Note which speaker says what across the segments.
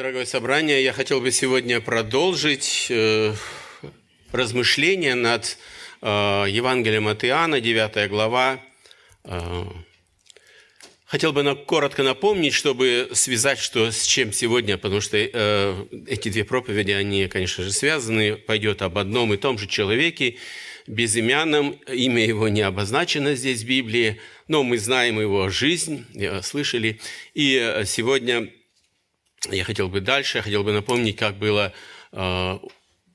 Speaker 1: Дорогое собрание, я хотел бы сегодня продолжить э, размышления над э, Евангелием от Иоанна, 9 глава. Э, хотел бы на, коротко напомнить, чтобы связать, что с чем сегодня, потому что э, эти две проповеди, они, конечно же, связаны. Пойдет об одном и том же человеке, безымянном, имя его не обозначено здесь в Библии, но мы знаем его жизнь, слышали. И э, сегодня я хотел бы дальше, я хотел бы напомнить, как было э,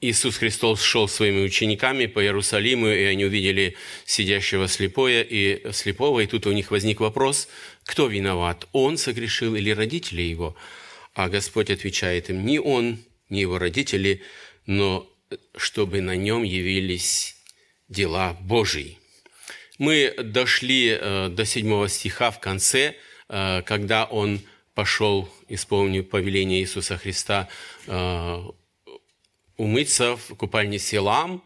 Speaker 1: Иисус Христос шел своими учениками по Иерусалиму, и они увидели сидящего слепое и слепого, и тут у них возник вопрос, кто виноват, он согрешил или родители его? А Господь отвечает им, не он, не его родители, но чтобы на нем явились дела Божии. Мы дошли э, до седьмого стиха в конце, э, когда он пошел, исполнив повеление Иисуса Христа, э, умыться в купальне Селам,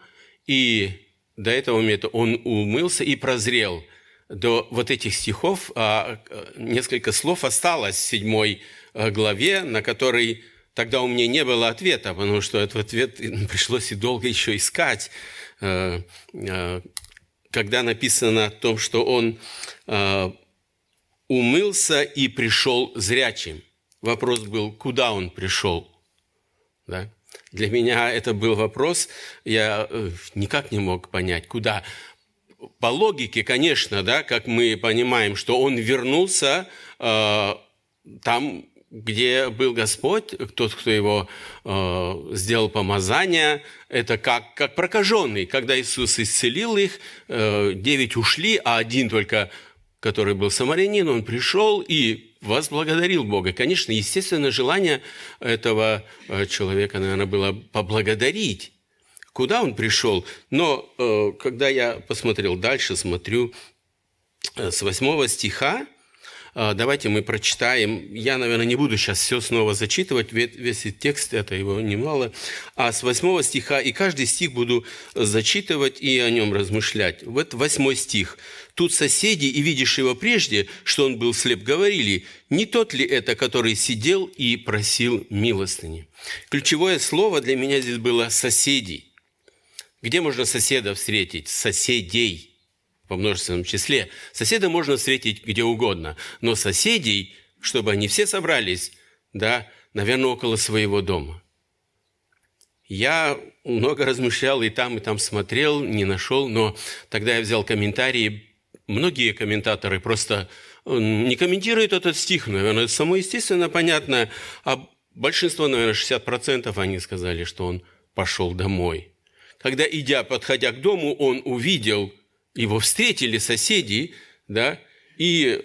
Speaker 1: и до этого момента он умылся и прозрел. До вот этих стихов а, несколько слов осталось в седьмой главе, на который тогда у меня не было ответа, потому что этот ответ пришлось и долго еще искать когда написано о том, что он э, умылся и пришел зрячим. Вопрос был, куда он пришел? Да? Для меня это был вопрос, я э, никак не мог понять, куда. По логике, конечно, да, как мы понимаем, что он вернулся э, там, где был Господь, тот, кто его э, сделал помазание, это как, как прокаженный. Когда Иисус исцелил их, э, девять ушли, а один только, который был самарянин, он пришел и возблагодарил Бога. Конечно, естественно, желание этого э, человека, наверное, было поблагодарить. Куда он пришел? Но э, когда я посмотрел дальше, смотрю э, с восьмого стиха, давайте мы прочитаем. Я, наверное, не буду сейчас все снова зачитывать, весь текст, это его немало. А с 8 стиха, и каждый стих буду зачитывать и о нем размышлять. Вот 8 стих. «Тут соседи, и видишь его прежде, что он был слеп, говорили, не тот ли это, который сидел и просил милостыни?» Ключевое слово для меня здесь было «соседи». Где можно соседа встретить? Соседей – во множественном числе. Соседа можно встретить где угодно, но соседей, чтобы они все собрались, да, наверное, около своего дома. Я много размышлял и там, и там смотрел, не нашел, но тогда я взял комментарии. Многие комментаторы просто не комментируют этот стих, наверное, это само естественно понятно, а большинство, наверное, 60% они сказали, что он пошел домой. Когда, идя, подходя к дому, он увидел – его встретили соседи, да, и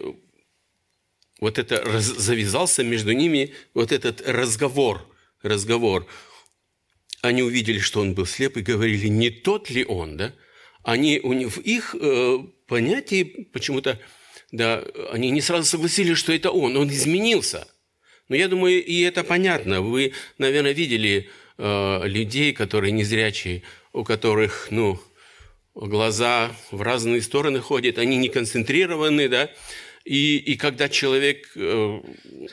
Speaker 1: вот это раз, завязался между ними вот этот разговор, разговор. Они увидели, что он был слеп, и говорили, не тот ли он, да? Они, у них, в их э, понятии почему-то, да, они не сразу согласились, что это он, он изменился. Но я думаю, и это понятно. Вы, наверное, видели э, людей, которые незрячие, у которых, ну, глаза в разные стороны ходят, они не концентрированы, да, и, и когда человек э,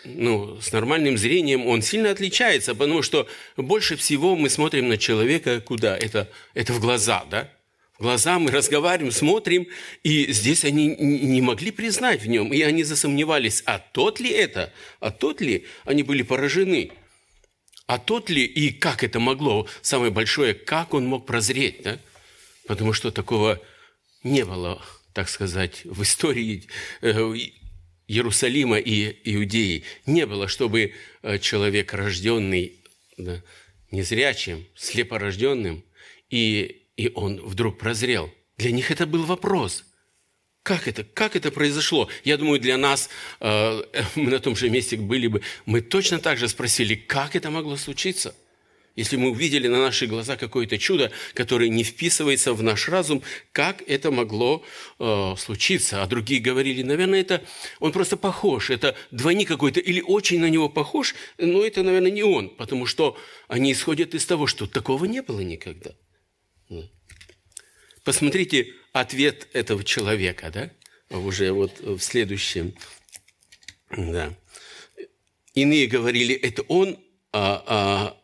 Speaker 1: ну, с нормальным зрением, он сильно отличается, потому что больше всего мы смотрим на человека куда? Это, это в глаза, да? В глаза мы разговариваем, смотрим, и здесь они не могли признать в нем, и они засомневались, а тот ли это, а тот ли, они были поражены. А тот ли, и как это могло, самое большое, как он мог прозреть, да? Потому что такого не было, так сказать, в истории э, Иерусалима и Иудеи. Не было, чтобы э, человек, рожденный да, незрячим, слепорожденным, и, и он вдруг прозрел. Для них это был вопрос. Как это? Как это произошло? Я думаю, для нас, э, мы на том же месте были бы, мы точно так же спросили, как это могло случиться – если мы увидели на наши глаза какое-то чудо, которое не вписывается в наш разум, как это могло э, случиться? А другие говорили, наверное, это он просто похож, это двойник какой-то, или очень на него похож, но это, наверное, не он, потому что они исходят из того, что такого не было никогда. Посмотрите ответ этого человека, да, уже вот в следующем. Да. Иные говорили, это он, а, а,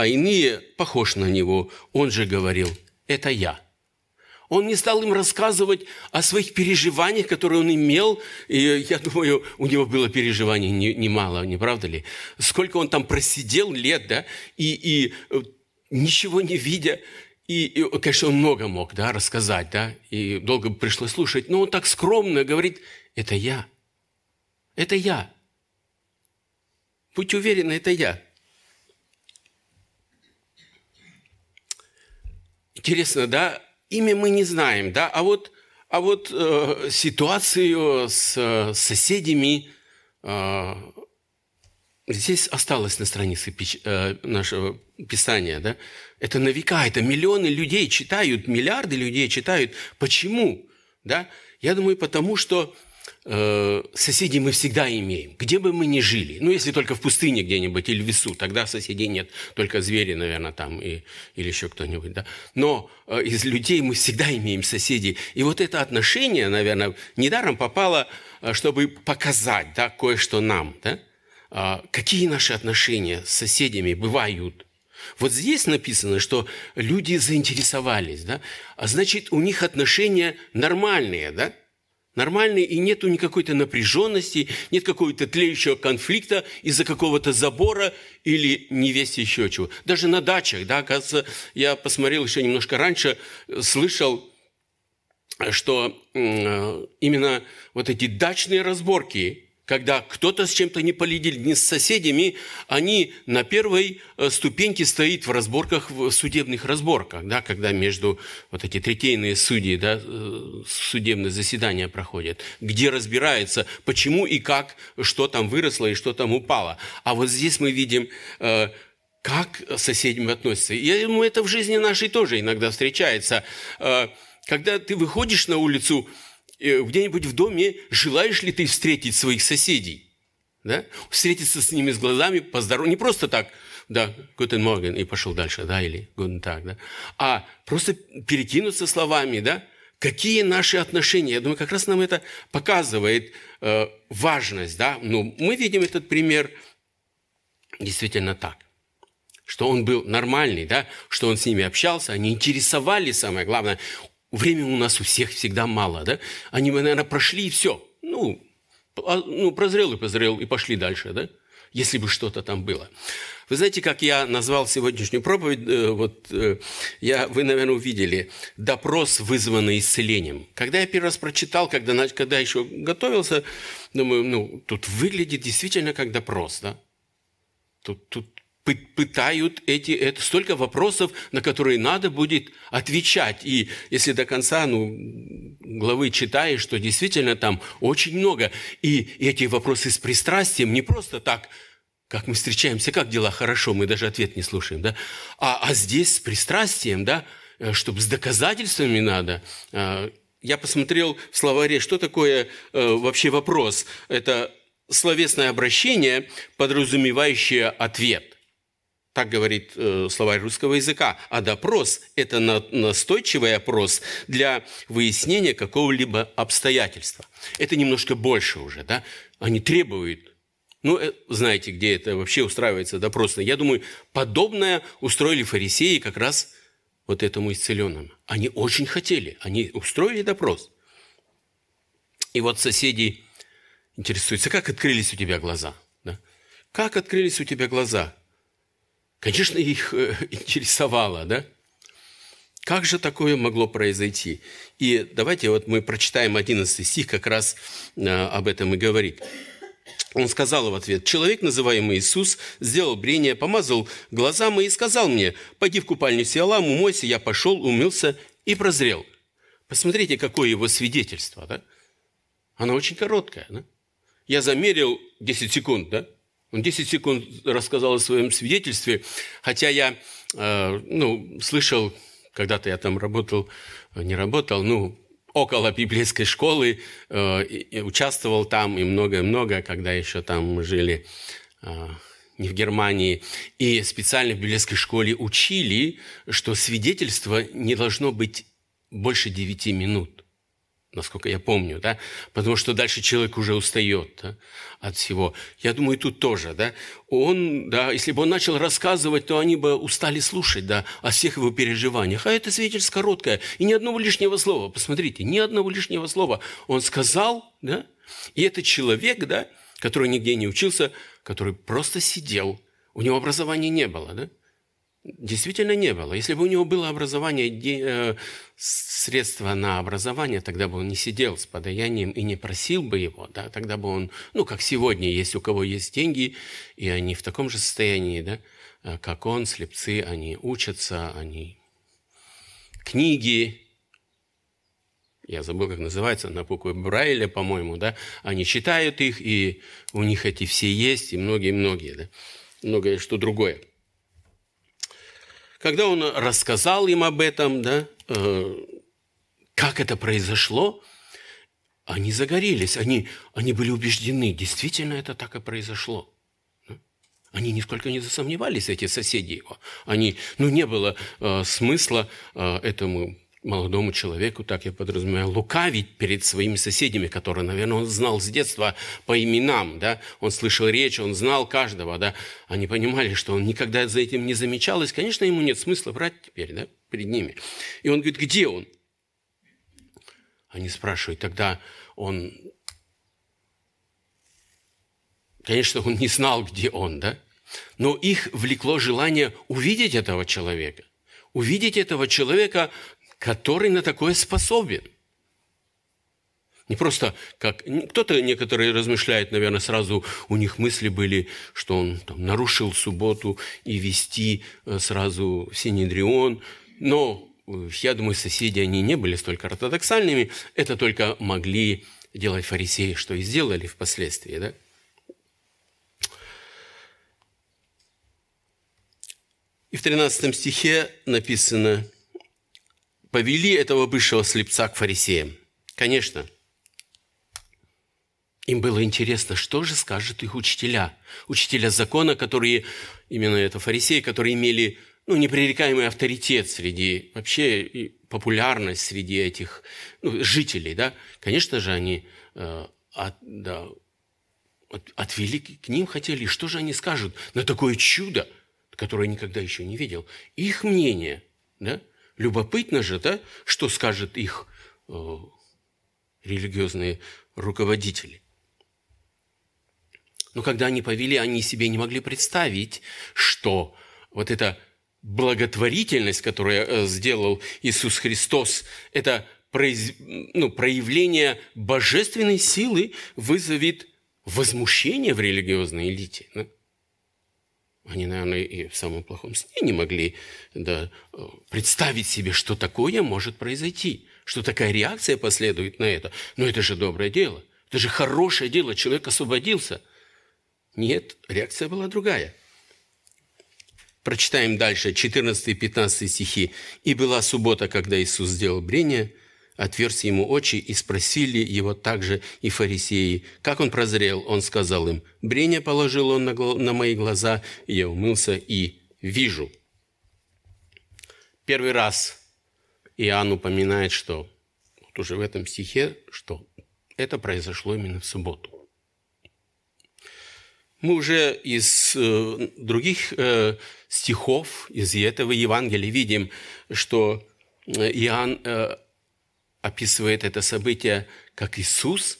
Speaker 1: а иные похож на него. Он же говорил, это я. Он не стал им рассказывать о своих переживаниях, которые он имел. И я думаю, у него было переживаний немало, не правда ли? Сколько он там просидел лет, да, и, и э, ничего не видя. И, и, конечно, он много мог да, рассказать, да, и долго пришлось слушать. Но он так скромно говорит, это я. Это я. Будьте уверены, это я. Интересно, да, имя мы не знаем, да, а вот, а вот э, ситуацию с э, соседями э, здесь осталось на странице пич, э, нашего Писания, да. Это на века, это миллионы людей читают, миллиарды людей читают. Почему? Да? Я думаю, потому что Э, соседей мы всегда имеем, где бы мы ни жили. Ну, если только в пустыне где-нибудь или в лесу, тогда соседей нет, только звери, наверное, там и, или еще кто-нибудь. Да? Но э, из людей мы всегда имеем соседей. И вот это отношение, наверное, недаром попало, э, чтобы показать да, кое-что нам. Да? Э, какие наши отношения с соседями бывают. Вот здесь написано, что люди заинтересовались, да? а значит, у них отношения нормальные, да? Нормальный, и нету никакой-то напряженности, нет какого-то тлеющего конфликта из-за какого-то забора или невесть еще чего. Даже на дачах, да, оказывается, я посмотрел еще немножко раньше, слышал, что э, именно вот эти дачные разборки, когда кто-то с чем-то не полидел, не с соседями, они на первой э, ступеньке стоят в разборках, в судебных разборках, да, когда между вот эти третейные судьи, да, э, судебные заседания проходят, где разбирается, почему и как, что там выросло и что там упало. А вот здесь мы видим, э, как соседям относятся. Я думаю, это в жизни нашей тоже иногда встречается. Когда ты выходишь на улицу, где-нибудь в доме, желаешь ли ты встретить своих соседей? Да? Встретиться с ними с глазами, поздороваться. Не просто так, да, гутен morgen, и пошел дальше, да, или guten так, да. А просто перекинуться словами, да, какие наши отношения. Я думаю, как раз нам это показывает э, важность, да. Ну, мы видим этот пример действительно так что он был нормальный, да, что он с ними общался, они интересовались, самое главное. Времени у нас у всех всегда мало, да? Они, наверное, прошли и все. Ну, а, ну, прозрел и прозрел, и пошли дальше, да? Если бы что-то там было. Вы знаете, как я назвал сегодняшнюю проповедь? Э, вот э, я, вы, наверное, увидели допрос, вызванный исцелением. Когда я первый раз прочитал, когда, когда еще готовился, думаю, ну, тут выглядит действительно как допрос, да? Тут, тут пытают эти, это столько вопросов, на которые надо будет отвечать. И если до конца ну, главы читаешь, что действительно там очень много. И эти вопросы с пристрастием не просто так, как мы встречаемся, как дела, хорошо, мы даже ответ не слушаем, да? А, а здесь с пристрастием, да, э, чтобы с доказательствами надо. А, я посмотрел в словаре, что такое э, вообще вопрос. Это словесное обращение, подразумевающее ответ. Так говорит э, словарь русского языка. А допрос – это на, настойчивый опрос для выяснения какого-либо обстоятельства. Это немножко больше уже, да? Они требуют ну, э, знаете, где это вообще устраивается допрос. Я думаю, подобное устроили фарисеи как раз вот этому исцеленному. Они очень хотели, они устроили допрос. И вот соседи интересуются, как открылись у тебя глаза? Да? Как открылись у тебя глаза? Конечно, их э, интересовало, да? Как же такое могло произойти? И давайте вот мы прочитаем 11 стих, как раз э, об этом и говорит. Он сказал в ответ, «Человек, называемый Иисус, сделал брение, помазал глаза мои и сказал мне, пойди в купальню Сиалам, умойся, я пошел, умылся и прозрел». Посмотрите, какое его свидетельство, да? Оно очень короткое, да? Я замерил 10 секунд, да? Он 10 секунд рассказал о своем свидетельстве, хотя я э, ну, слышал, когда-то я там работал, э, не работал, ну, около библейской школы, э, участвовал там и многое-многое, когда еще там мы жили не в Германии, и специально в библейской школе учили, что свидетельство не должно быть больше 9 минут. Насколько я помню, да, потому что дальше человек уже устает да, от всего. Я думаю, тут тоже, да, он, да, если бы он начал рассказывать, то они бы устали слушать, да, о всех его переживаниях. А это свидетельство короткое, и ни одного лишнего слова, посмотрите, ни одного лишнего слова. Он сказал, да, и этот человек, да, который нигде не учился, который просто сидел, у него образования не было, да, Действительно не было. Если бы у него было образование, э, средства на образование, тогда бы он не сидел с подаянием и не просил бы его. Да? Тогда бы он, ну, как сегодня, есть у кого есть деньги, и они в таком же состоянии, да, э, как он, слепцы, они учатся, они книги, я забыл, как называется, на буквы Брайля, по-моему, да, они читают их, и у них эти все есть, и многие-многие, да, многое что другое. Когда он рассказал им об этом, да, э, как это произошло, они загорелись, они, они были убеждены, действительно это так и произошло. Они нисколько не засомневались, эти соседи его. Они, ну, не было э, смысла э, этому молодому человеку, так я подразумеваю, лукавить перед своими соседями, которые, наверное, он знал с детства по именам, да, он слышал речь, он знал каждого, да, они понимали, что он никогда за этим не замечалось, конечно, ему нет смысла врать теперь, да, перед ними. И он говорит, где он? Они спрашивают, тогда он, конечно, он не знал, где он, да, но их влекло желание увидеть этого человека, увидеть этого человека, который на такое способен. Не просто как... Кто-то, некоторые размышляют, наверное, сразу у них мысли были, что он там, нарушил субботу и вести э, сразу Синедрион. Но, э, я думаю, соседи, они не были столько ортодоксальными. Это только могли делать фарисеи, что и сделали впоследствии. Да? И в 13 стихе написано – повели этого бывшего слепца к фарисеям. Конечно, им было интересно, что же скажут их учителя. Учителя закона, которые, именно это фарисеи, которые имели ну, непререкаемый авторитет среди, вообще популярность среди этих ну, жителей. Да? Конечно же, они э, от, да, от, отвели к ним хотели. Что же они скажут на такое чудо, которое я никогда еще не видел? Их мнение, да? Любопытно же, да, что скажут их э, религиозные руководители. Но когда они повели, они себе не могли представить, что вот эта благотворительность, которую э, сделал Иисус Христос, это произ... ну, проявление божественной силы вызовет возмущение в религиозной элите. Да? Они, наверное, и в самом плохом сне не могли да, представить себе, что такое может произойти, что такая реакция последует на это. Но это же доброе дело, это же хорошее дело, человек освободился. Нет, реакция была другая. Прочитаем дальше 14 и 15 стихи. «И была суббота, когда Иисус сделал брение, отверз ему очи и спросили его также и фарисеи. Как он прозрел? Он сказал им, «Брение положил он на, на мои глаза, я умылся и вижу». Первый раз Иоанн упоминает, что вот уже в этом стихе, что это произошло именно в субботу. Мы уже из э, других э, стихов, из этого Евангелия видим, что э, Иоанн э, описывает это событие, как Иисус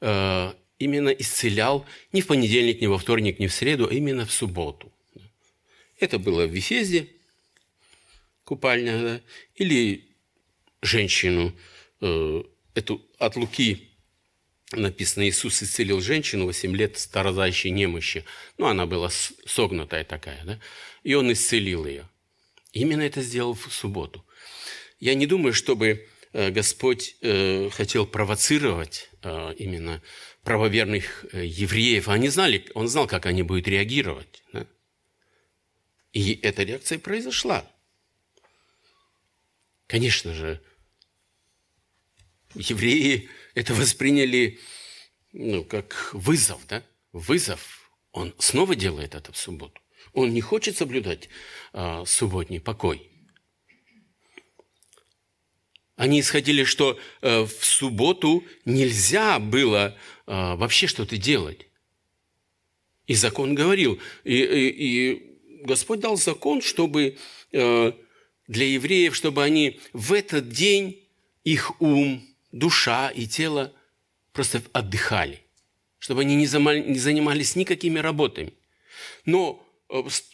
Speaker 1: э, именно исцелял не в понедельник, не во вторник, не в среду, а именно в субботу. Это было в Вифезе, купальня, да? или женщину, э, эту от Луки написано, Иисус исцелил женщину 8 лет старозающей немощи. Ну, она была согнутая такая, да? И он исцелил ее. Именно это сделал в субботу. Я не думаю, чтобы Господь э, хотел провоцировать э, именно правоверных евреев. Они знали, он знал, как они будут реагировать. Да? И эта реакция произошла. Конечно же, евреи это восприняли ну, как вызов, да? Вызов. Он снова делает это в субботу. Он не хочет соблюдать а, субботний покой. Они исходили, что э, в субботу нельзя было э, вообще что-то делать. И закон говорил, и, и, и Господь дал закон, чтобы э, для евреев, чтобы они в этот день, их ум, душа и тело просто отдыхали, чтобы они не занимались никакими работами. Но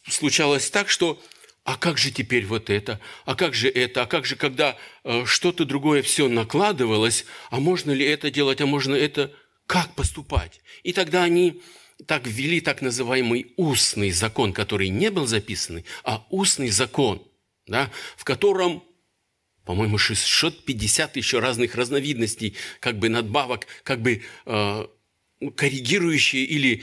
Speaker 1: случалось так, что а как же теперь вот это, а как же это, а как же, когда э, что-то другое все накладывалось, а можно ли это делать, а можно это, как поступать? И тогда они так ввели так называемый устный закон, который не был записанный, а устный закон, да, в котором по-моему, 650 еще разных разновидностей, как бы надбавок, как бы э, коррегирующие или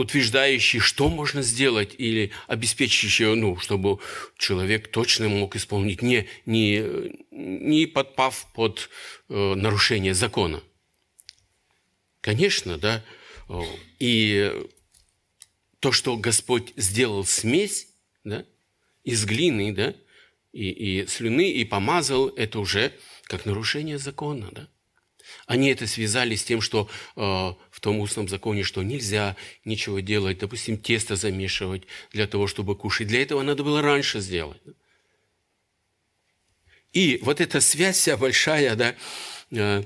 Speaker 1: утверждающий, что можно сделать, или обеспечивающий, ну, чтобы человек точно мог исполнить, не, не, не подпав под э, нарушение закона. Конечно, да, и то, что Господь сделал смесь, да, из глины, да, и, и слюны, и помазал, это уже как нарушение закона, да. Они это связали с тем, что э, в том устном законе, что нельзя ничего делать, допустим, тесто замешивать для того, чтобы кушать. Для этого надо было раньше сделать. И вот эта связь вся большая, да, э,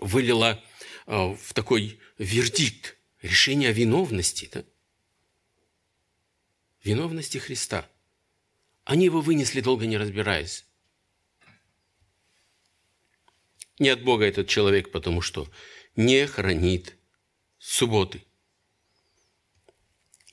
Speaker 1: вылила э, в такой вердикт, решение о виновности, да? виновности Христа. Они его вынесли, долго не разбираясь. Не от Бога этот человек, потому что не хранит субботы.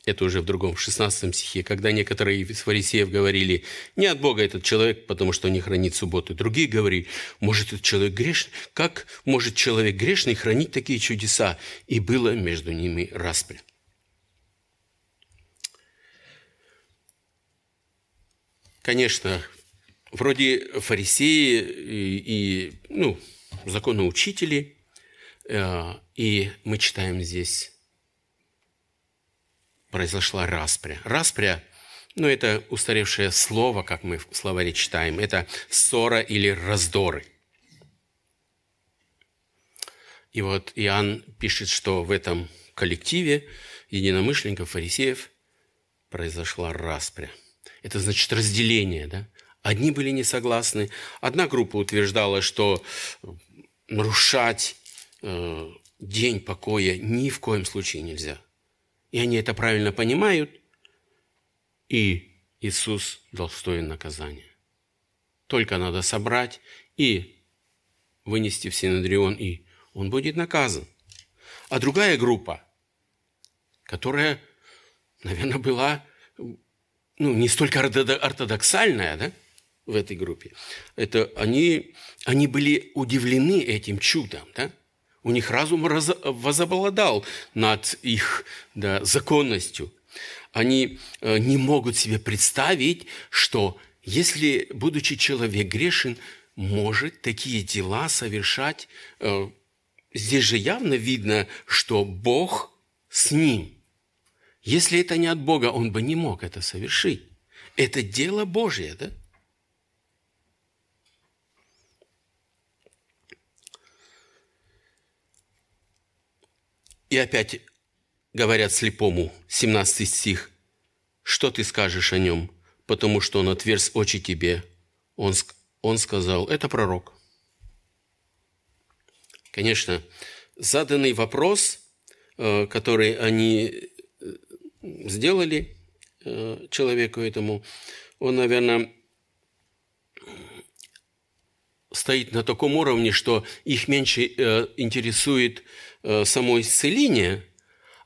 Speaker 1: Это уже в другом, в 16 стихе, когда некоторые из фарисеев говорили, не от Бога этот человек, потому что не хранит субботы. Другие говорили, может, этот человек грешный? Как может человек грешный хранить такие чудеса? И было между ними распря. Конечно, вроде фарисеи и, и ну, законоучители, э, и мы читаем здесь, произошла распря. Распря, ну, это устаревшее слово, как мы в словаре читаем, это ссора или раздоры. И вот Иоанн пишет, что в этом коллективе единомышленников, фарисеев произошла распря. Это значит разделение, да? Одни были не согласны. Одна группа утверждала, что нарушать э, день покоя ни в коем случае нельзя. И они это правильно понимают, и Иисус достоин наказания. Только надо собрать и вынести в Синодрион, и он будет наказан. А другая группа, которая, наверное, была ну, не столько ортодоксальная, да, в этой группе, это они, они были удивлены этим чудом, да? У них разум возобладал над их да, законностью. Они э, не могут себе представить, что если, будучи человек грешен, может такие дела совершать, э, здесь же явно видно, что Бог с ним. Если это не от Бога, он бы не мог это совершить. Это дело Божье, да? И опять говорят слепому, 17 стих, «Что ты скажешь о нем, потому что он отверз очи тебе?» Он, он сказал, «Это пророк». Конечно, заданный вопрос, э, который они э, сделали э, человеку этому, он, наверное, стоит на таком уровне, что их меньше интересует Э, само исцеление,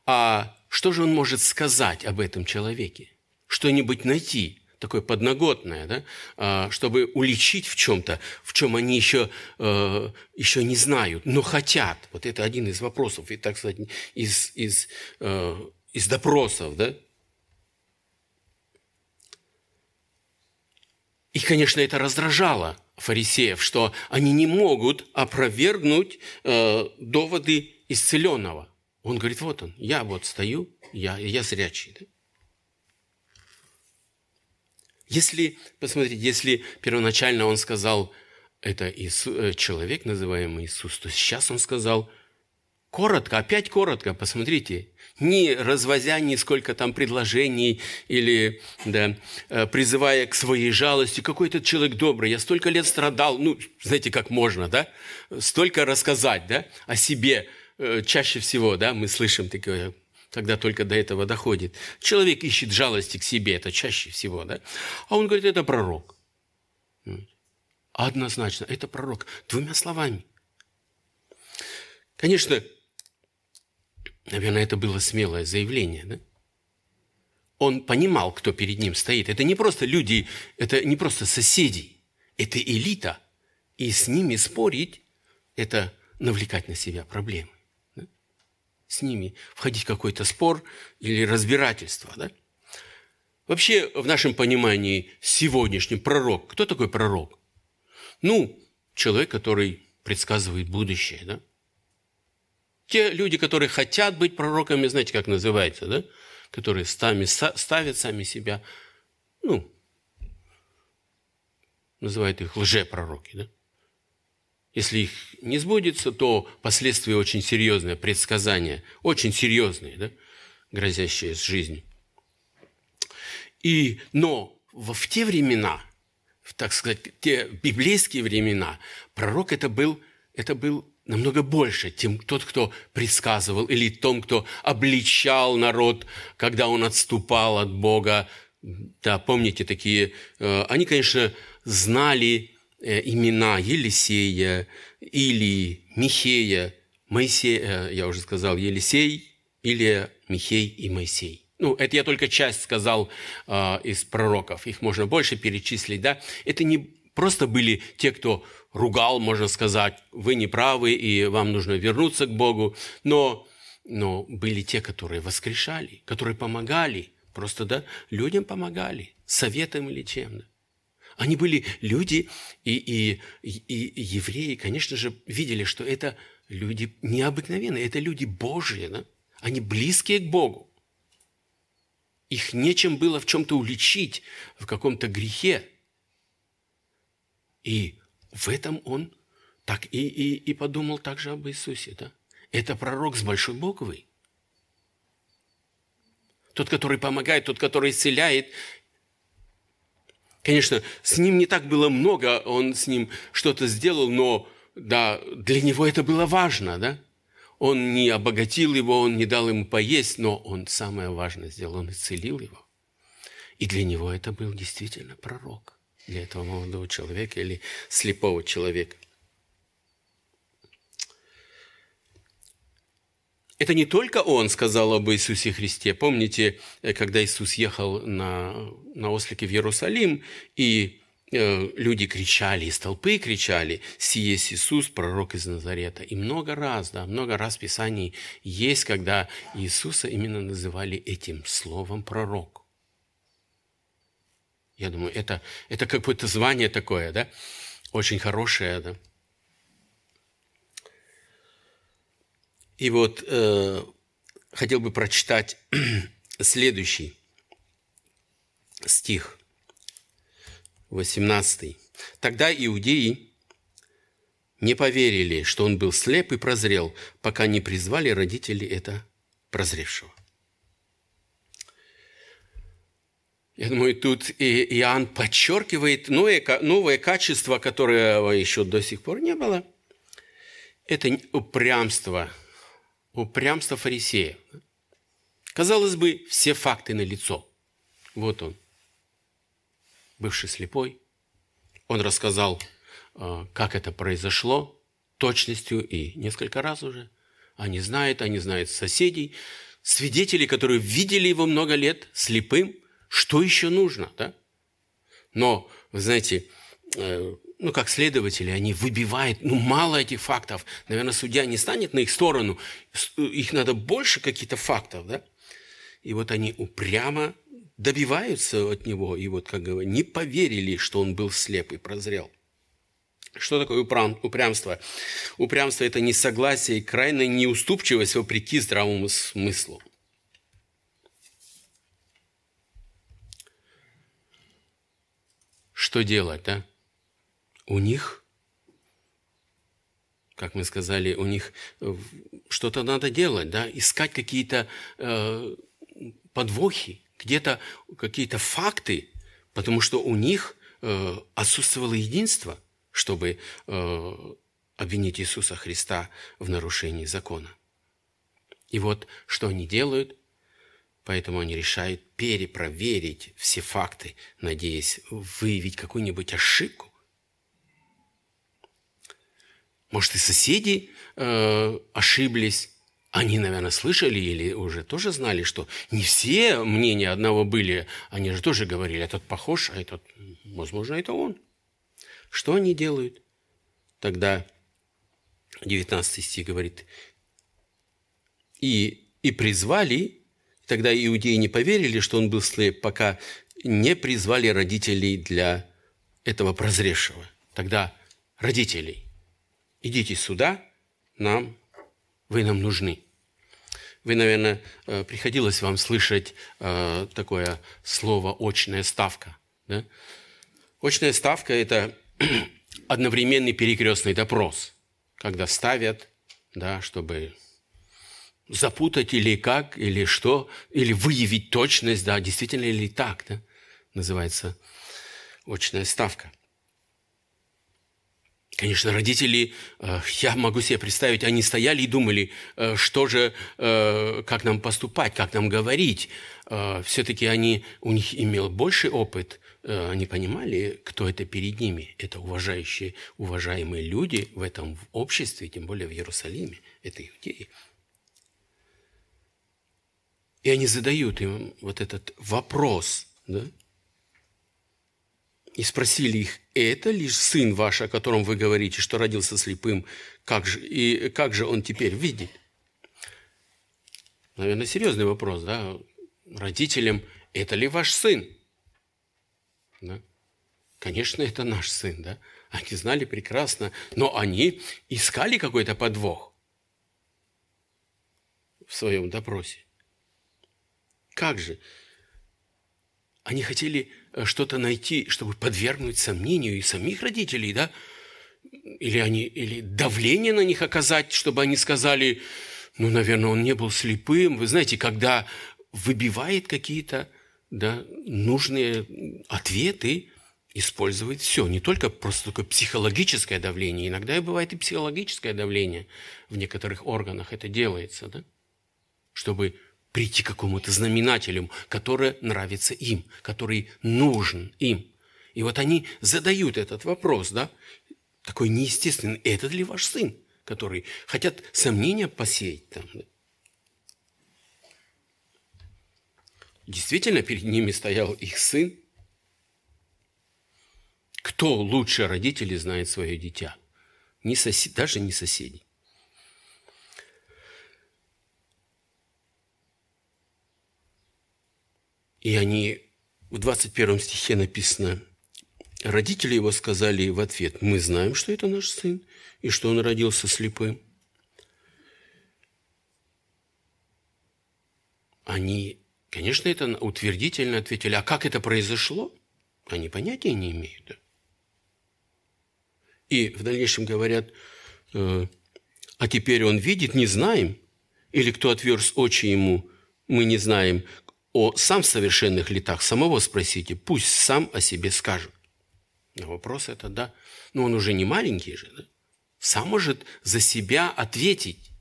Speaker 1: а что же он может сказать об этом человеке? Что-нибудь найти, такое подноготное, да? А, чтобы уличить в чем-то, в чем они еще, э, еще не знают, но хотят. Вот это один из вопросов, и, так сказать, из, из, э, из допросов. Да? И, конечно, это раздражало фарисеев, что они не могут опровергнуть доводы исцеленного. Он говорит, вот он, я вот стою, я, я зрячий. Да? Если, посмотрите, если первоначально он сказал, это Иисус, э, человек, называемый Иисус, то сейчас он сказал коротко, опять коротко, посмотрите, не развозя нисколько там предложений или да, э, призывая к своей жалости, какой то человек добрый, я столько лет страдал, ну, знаете, как можно, да, столько рассказать, да, о себе, чаще всего, да, мы слышим такое, когда только до этого доходит. Человек ищет жалости к себе, это чаще всего, да, а он говорит, это пророк. Однозначно, это пророк. Двумя словами. Конечно, наверное, это было смелое заявление, да? Он понимал, кто перед ним стоит. Это не просто люди, это не просто соседи, это элита. И с ними спорить – это навлекать на себя проблемы. С ними входить в какой-то спор или разбирательство. Да? Вообще, в нашем понимании сегодняшнем пророк, кто такой пророк? Ну, человек, который предсказывает будущее, да? Те люди, которые хотят быть пророками, знаете, как называется, да? Которые сами, ставят сами себя, ну, называют их лжепророки, да? Если их не сбудется, то последствия очень серьезные, предсказания, очень серьезные, да? грозящие с жизнью. И, но в те времена – в, так сказать, те библейские времена, пророк это был, это был намного больше, чем тот, кто предсказывал, или том, кто обличал народ, когда он отступал от Бога. Да, помните такие, э, они, конечно, знали имена Елисея, или Михея, Моисея, э, я уже сказал, Елисей, Илия, Михей и Моисей. Ну, это я только часть сказал э, из пророков. Их можно больше перечислить, да. Это не просто были те, кто ругал, можно сказать, вы не правы, и вам нужно вернуться к Богу. Но, но были те, которые воскрешали, которые помогали. Просто, да, людям помогали, советом или чем, да. Они были люди, и, и, и, евреи, конечно же, видели, что это люди необыкновенные, это люди Божьи, да? они близкие к Богу. Их нечем было в чем-то уличить, в каком-то грехе. И в этом он так и, и, и подумал также об Иисусе. Да? Это пророк с большой буквы. Тот, который помогает, тот, который исцеляет. Конечно, с ним не так было много, он с ним что-то сделал, но да, для него это было важно, да? Он не обогатил его, он не дал ему поесть, но он самое важное сделал, он исцелил его. И для него это был действительно пророк, для этого молодого человека или слепого человека. Это не только он сказал об Иисусе Христе. Помните, э, когда Иисус ехал на, на ослике в Иерусалим, и Э, люди кричали, из толпы кричали, «Сие Иисус, пророк из Назарета». И много раз, да, много раз в Писании есть, когда Иисуса именно называли этим словом «пророк». Я думаю, это, это какое-то звание такое, да, очень хорошее, да. И вот э, хотел бы прочитать следующий стих – 18. Тогда иудеи не поверили, что он был слеп и прозрел, пока не призвали родители это прозревшего. Я думаю, тут и Иоанн подчеркивает новое, новое качество, которого еще до сих пор не было. Это упрямство, упрямство фарисея. Казалось бы, все факты на лицо. Вот он бывший слепой. Он рассказал, э, как это произошло, точностью и несколько раз уже. Они знают, они знают соседей, свидетелей, которые видели его много лет слепым. Что еще нужно, да? Но, вы знаете, э, ну, как следователи, они выбивают, ну, мало этих фактов. Наверное, судья не станет на их сторону. Их надо больше каких-то фактов, да? И вот они упрямо добиваются от него, и вот, как говорю, не поверили, что он был слеп и прозрел. Что такое упрямство? Упрямство – это несогласие и крайняя неуступчивость вопреки здравому смыслу. что делать, да? У них, как мы сказали, у них э, что-то надо делать, да? Искать какие-то э, подвохи, где-то какие-то факты, потому что у них э, отсутствовало единство, чтобы э, обвинить Иисуса Христа в нарушении закона. И вот что они делают? Поэтому они решают перепроверить все факты, надеясь выявить какую-нибудь ошибку. Может, и соседи э, ошиблись. Они, наверное, слышали или уже тоже знали, что не все мнения одного были. Они же тоже говорили, этот похож, а этот, возможно, это он. Что они делают? Тогда 19 стих говорит, и, и призвали, тогда иудеи не поверили, что он был слеп, пока не призвали родителей для этого прозревшего. Тогда родителей, идите сюда, нам, вы нам нужны. Вы, наверное, э, приходилось вам слышать э, такое слово «очная ставка». Да? Очная ставка – это одновременный перекрестный допрос, когда ставят, да, чтобы запутать или как, или что, или выявить точность, да, действительно ли так, да, называется очная ставка. Конечно, родители, э, я могу себе представить, они стояли и думали, э, что же, э, как нам поступать, как нам говорить. Все-таки они, у них имел больший опыт, они понимали, кто это перед ними. Это уважающие, уважаемые люди в этом обществе, тем более в Иерусалиме. Это иудеи. И они задают им вот этот вопрос, да? И спросили их, это лишь сын ваш, о котором вы говорите, что родился слепым, как же, и как же он теперь видит? Наверное, серьезный вопрос, да? Родителям, это ли ваш сын? Да? Конечно, это наш сын, да? Они знали прекрасно, но они искали какой-то подвох в своем допросе. Как же? Они хотели что-то найти, чтобы подвергнуть сомнению и самих родителей, да? Или, они, или давление на них оказать, чтобы они сказали, ну, наверное, он не был слепым. Вы знаете, когда выбивает какие-то да, нужные ответы, использует все, не только просто такое психологическое давление, иногда и бывает и психологическое давление в некоторых органах это делается, да? чтобы прийти к какому-то знаменателю, который нравится им, который нужен им. И вот они задают этот вопрос, да, такой неестественный, этот ли ваш сын, который хотят сомнения посеять там. Действительно, перед ними стоял их сын. Кто лучше родителей знает свое дитя? Не сосед, даже не соседи. И они, в 21 стихе написано, родители его сказали в ответ, мы знаем, что это наш сын, и что он родился слепым. Они, конечно, это утвердительно ответили, а как это произошло? Они понятия не имеют. И в дальнейшем говорят, э, а теперь он видит, не знаем, или кто отверз очи ему, мы не знаем, о сам совершенных летах самого спросите, пусть сам о себе скажет. На вопрос это да. Но он уже не маленький же, да? Сам может за себя ответить.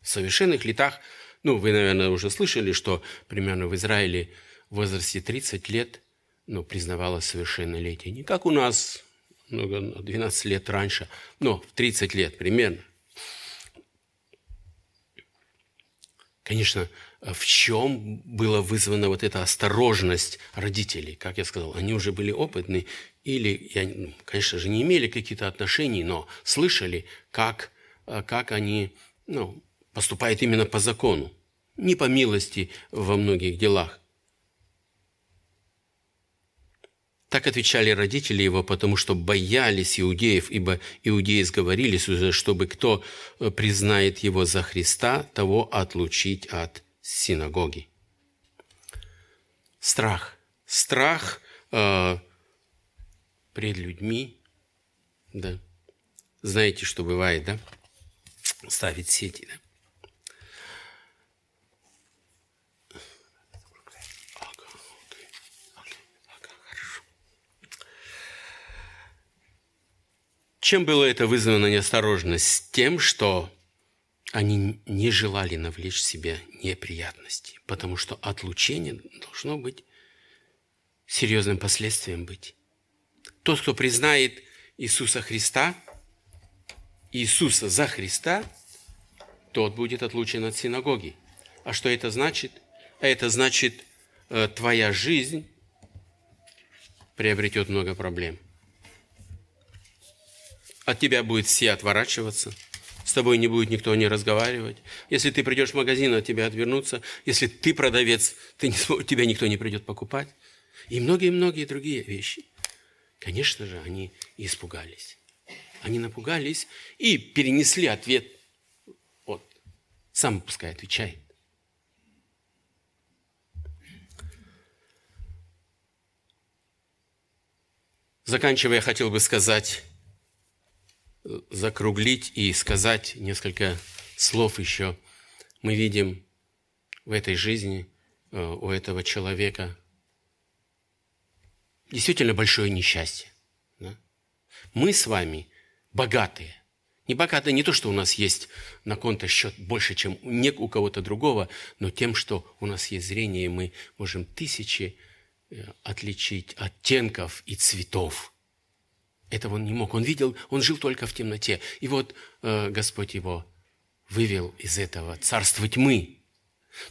Speaker 1: В совершенных летах, ну, вы, наверное, уже слышали, что примерно в Израиле в возрасте 30 лет ну, признавалось совершеннолетие. Не как у нас, ну, 12 лет раньше, но в 30 лет примерно. Конечно, в чем была вызвана вот эта осторожность родителей. Как я сказал, они уже были опытны или, ну, конечно же, не имели каких-то отношений, но слышали, как, э, как они ну, поступают именно по закону, не по милости во многих делах. Так отвечали родители его, потому что боялись иудеев, ибо иудеи сговорились уже, чтобы кто э, признает его за Христа, того отлучить от синагоги. Страх. Страх э, пред людьми, да. Знаете, что бывает, да? Ставить сети, да. Чем было это вызвано неосторожность? Тем, что они не желали навлечь себе неприятности, потому что отлучение должно быть серьезным последствием быть. Тот, кто признает Иисуса Христа, Иисуса за Христа, тот будет отлучен от синагоги. А что это значит? А это значит, э, твоя жизнь приобретет много проблем. От тебя будет все отворачиваться, с тобой не будет никто не разговаривать. Если ты придешь в магазин, от тебя отвернутся. Если ты продавец, ты не, тебя никто не придет покупать. И многие-многие другие вещи. Конечно же, они испугались. Они напугались и перенесли ответ. Вот, сам пускай отвечает. Заканчивая, я хотел бы сказать, закруглить и сказать несколько слов еще. Мы видим в этой жизни э, у этого человека действительно большое несчастье. Да? Мы с вами богатые. Не богатые не то, что у нас есть на конто счет больше, чем не у кого-то другого, но тем, что у нас есть зрение, мы можем тысячи э, отличить оттенков и цветов. Этого он не мог. Он видел, он жил только в темноте. И вот э, Господь его вывел из этого царства тьмы.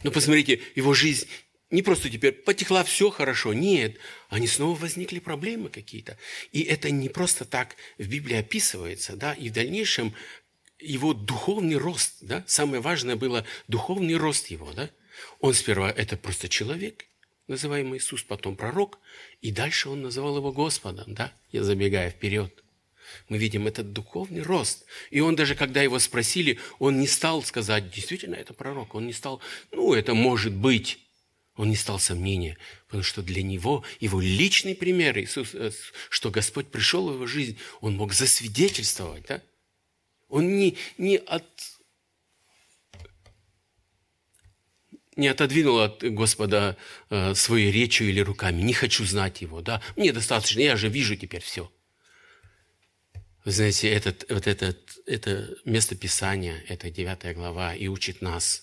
Speaker 1: Но посмотрите, его жизнь не просто теперь потекла все хорошо. Нет, они снова возникли проблемы какие-то. И это не просто так в Библии описывается, да, и в дальнейшем его духовный рост, да, самое важное было духовный рост его, да. Он сперва это просто человек, называемый Иисус, потом пророк, и дальше он называл его Господом, да, я забегаю вперед. Мы видим этот духовный рост. И он даже, когда его спросили, он не стал сказать, действительно, это пророк. Он не стал, ну, это может быть. Он не стал сомнения, потому что для него его личный пример, Иисус, э, что Господь пришел в его жизнь, он мог засвидетельствовать. Да? Он не, не, от, не отодвинул от Господа э, своей речью или руками. Не хочу знать его. Да? Мне достаточно, я же вижу теперь все. Вы знаете, этот, вот этот, это место Писания, это 9 глава, и учит нас,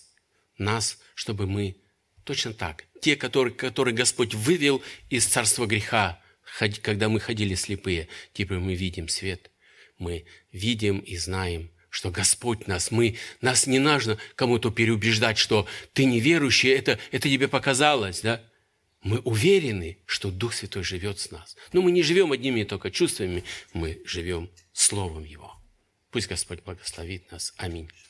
Speaker 1: нас, чтобы мы Точно так. Те, которые, которые Господь вывел из царства греха, когда мы ходили слепые, теперь мы видим свет. Мы видим и знаем, что Господь нас, мы, нас не нужно кому-то переубеждать, что ты неверующий, это, это тебе показалось, да? Мы уверены, что Дух Святой живет с нас. Но мы не живем одними только чувствами, мы живем Словом Его. Пусть Господь благословит нас. Аминь.